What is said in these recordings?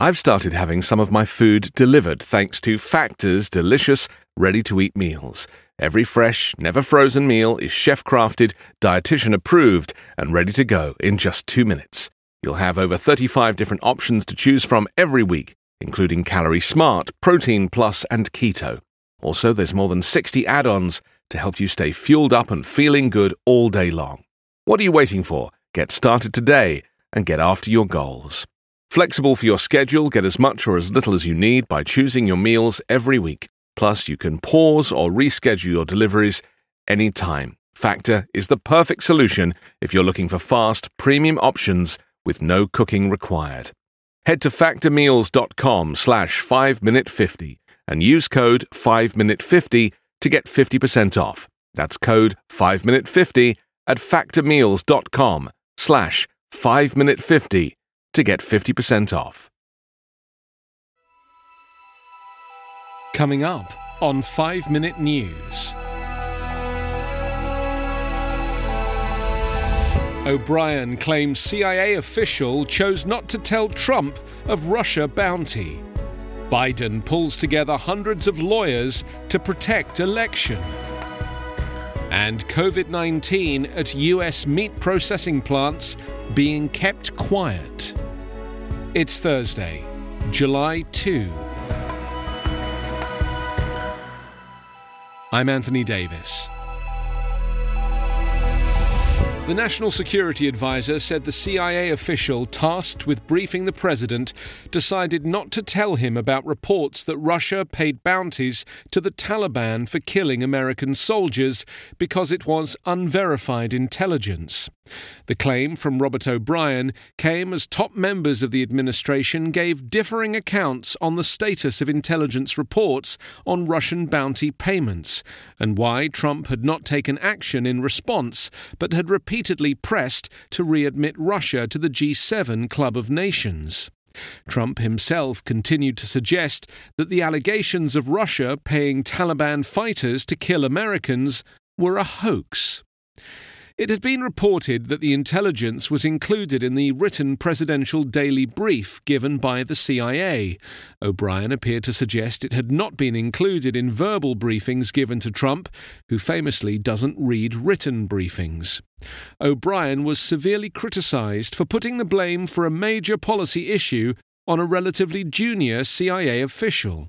I've started having some of my food delivered thanks to Factor's delicious, ready to eat meals. Every fresh, never frozen meal is chef crafted, dietitian approved, and ready to go in just two minutes. You'll have over 35 different options to choose from every week, including Calorie Smart, Protein Plus, and Keto. Also, there's more than 60 add ons to help you stay fueled up and feeling good all day long. What are you waiting for? Get started today and get after your goals. Flexible for your schedule, get as much or as little as you need by choosing your meals every week. Plus, you can pause or reschedule your deliveries anytime. Factor is the perfect solution if you're looking for fast, premium options with no cooking required. Head to factormeals.com slash 5minute50 and use code 5minute50 to get 50% off. That's code 5minute50 at factormeals.com slash 5minute50 to get 50% off. Coming up on 5 Minute News. O'Brien claims CIA official chose not to tell Trump of Russia bounty. Biden pulls together hundreds of lawyers to protect election. And COVID 19 at US meat processing plants being kept quiet. It's Thursday, July 2. I'm Anthony Davis. The National Security Advisor said the CIA official tasked with briefing the president decided not to tell him about reports that Russia paid bounties to the Taliban for killing American soldiers because it was unverified intelligence. The claim from Robert O'Brien came as top members of the administration gave differing accounts on the status of intelligence reports on Russian bounty payments and why Trump had not taken action in response but had repeatedly pressed to readmit Russia to the G7 club of nations. Trump himself continued to suggest that the allegations of Russia paying Taliban fighters to kill Americans were a hoax. It had been reported that the intelligence was included in the written presidential daily brief given by the CIA. O'Brien appeared to suggest it had not been included in verbal briefings given to Trump, who famously doesn't read written briefings. O'Brien was severely criticized for putting the blame for a major policy issue on a relatively junior CIA official.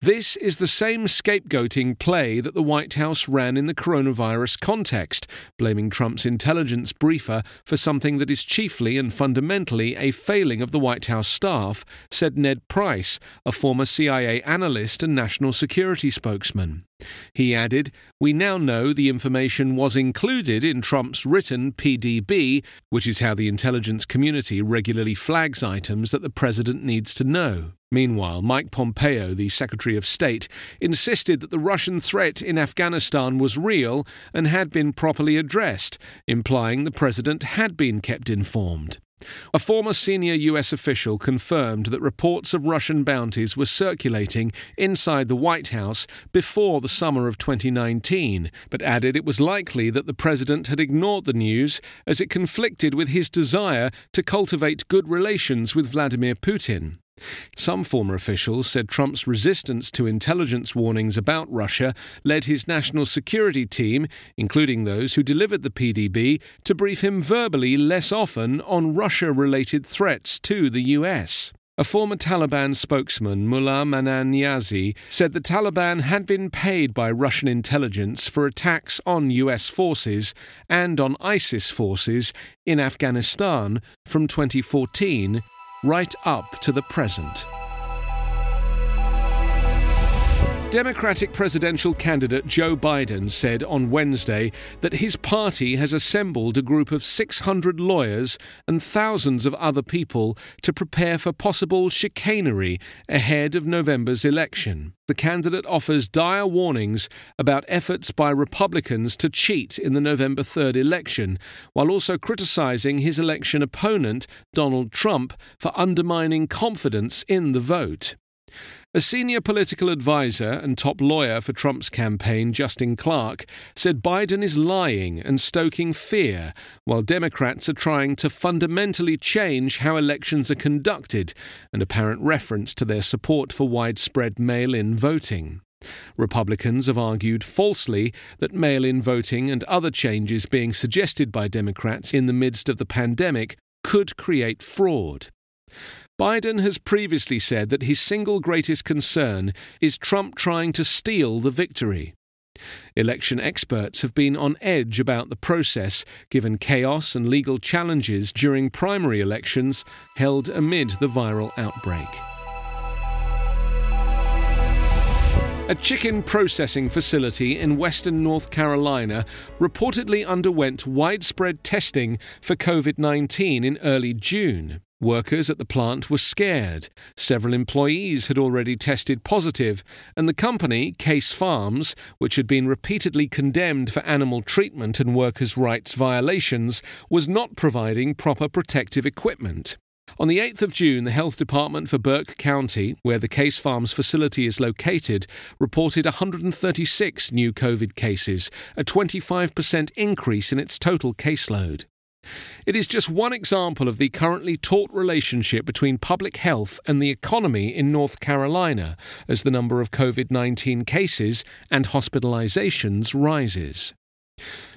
This is the same scapegoating play that the White House ran in the coronavirus context, blaming Trump's intelligence briefer for something that is chiefly and fundamentally a failing of the White House staff, said Ned Price, a former CIA analyst and national security spokesman. He added, We now know the information was included in Trump's written PDB, which is how the intelligence community regularly flags items that the president needs to know. Meanwhile, Mike Pompeo, the Secretary of State, insisted that the Russian threat in Afghanistan was real and had been properly addressed, implying the president had been kept informed. A former senior US official confirmed that reports of Russian bounties were circulating inside the White House before the summer of 2019, but added it was likely that the president had ignored the news as it conflicted with his desire to cultivate good relations with Vladimir Putin. Some former officials said Trump's resistance to intelligence warnings about Russia led his national security team, including those who delivered the PDB, to brief him verbally less often on Russia related threats to the US. A former Taliban spokesman, Mullah Manan Niazi, said the Taliban had been paid by Russian intelligence for attacks on US forces and on ISIS forces in Afghanistan from 2014 right up to the present. Democratic presidential candidate Joe Biden said on Wednesday that his party has assembled a group of 600 lawyers and thousands of other people to prepare for possible chicanery ahead of November's election. The candidate offers dire warnings about efforts by Republicans to cheat in the November 3rd election, while also criticizing his election opponent, Donald Trump, for undermining confidence in the vote. A senior political advisor and top lawyer for Trump's campaign, Justin Clark, said Biden is lying and stoking fear, while Democrats are trying to fundamentally change how elections are conducted, an apparent reference to their support for widespread mail in voting. Republicans have argued falsely that mail in voting and other changes being suggested by Democrats in the midst of the pandemic could create fraud. Biden has previously said that his single greatest concern is Trump trying to steal the victory. Election experts have been on edge about the process, given chaos and legal challenges during primary elections held amid the viral outbreak. A chicken processing facility in western North Carolina reportedly underwent widespread testing for COVID 19 in early June. Workers at the plant were scared. Several employees had already tested positive, and the company, Case Farms, which had been repeatedly condemned for animal treatment and workers' rights violations, was not providing proper protective equipment. On the 8th of June, the Health Department for Burke County, where the Case Farms facility is located, reported 136 new COVID cases, a 25% increase in its total caseload. It is just one example of the currently taut relationship between public health and the economy in North Carolina as the number of COVID 19 cases and hospitalizations rises.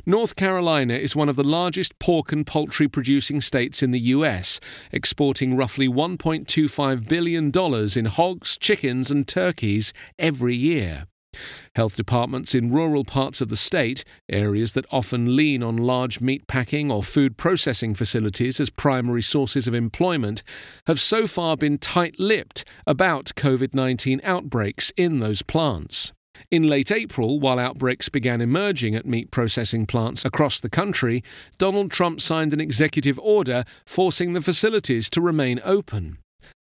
North Carolina is one of the largest pork and poultry producing states in the U.S., exporting roughly $1.25 billion in hogs, chickens, and turkeys every year. Health departments in rural parts of the state, areas that often lean on large meat packing or food processing facilities as primary sources of employment, have so far been tight lipped about COVID 19 outbreaks in those plants. In late April, while outbreaks began emerging at meat processing plants across the country, Donald Trump signed an executive order forcing the facilities to remain open.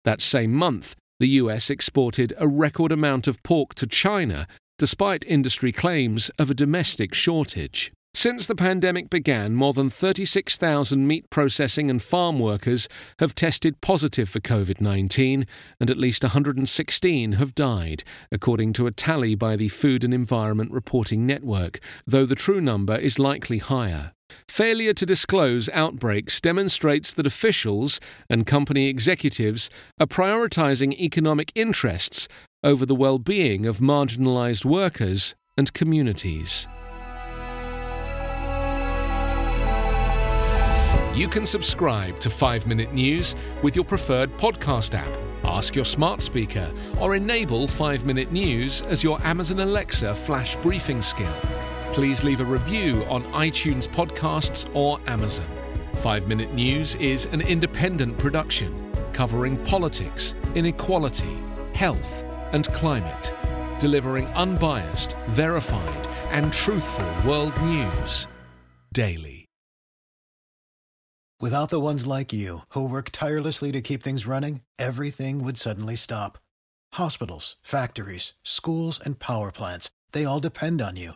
That same month, the US exported a record amount of pork to China, despite industry claims of a domestic shortage. Since the pandemic began, more than 36,000 meat processing and farm workers have tested positive for COVID 19, and at least 116 have died, according to a tally by the Food and Environment Reporting Network, though the true number is likely higher. Failure to disclose outbreaks demonstrates that officials and company executives are prioritizing economic interests over the well being of marginalized workers and communities. You can subscribe to 5 Minute News with your preferred podcast app. Ask your smart speaker or enable 5 Minute News as your Amazon Alexa flash briefing skill please leave a review on iTunes Podcasts or Amazon. 5 Minute News is an independent production covering politics, inequality, health, and climate, delivering unbiased, verified, and truthful world news daily. Without the ones like you, who work tirelessly to keep things running, everything would suddenly stop. Hospitals, factories, schools, and power plants, they all depend on you.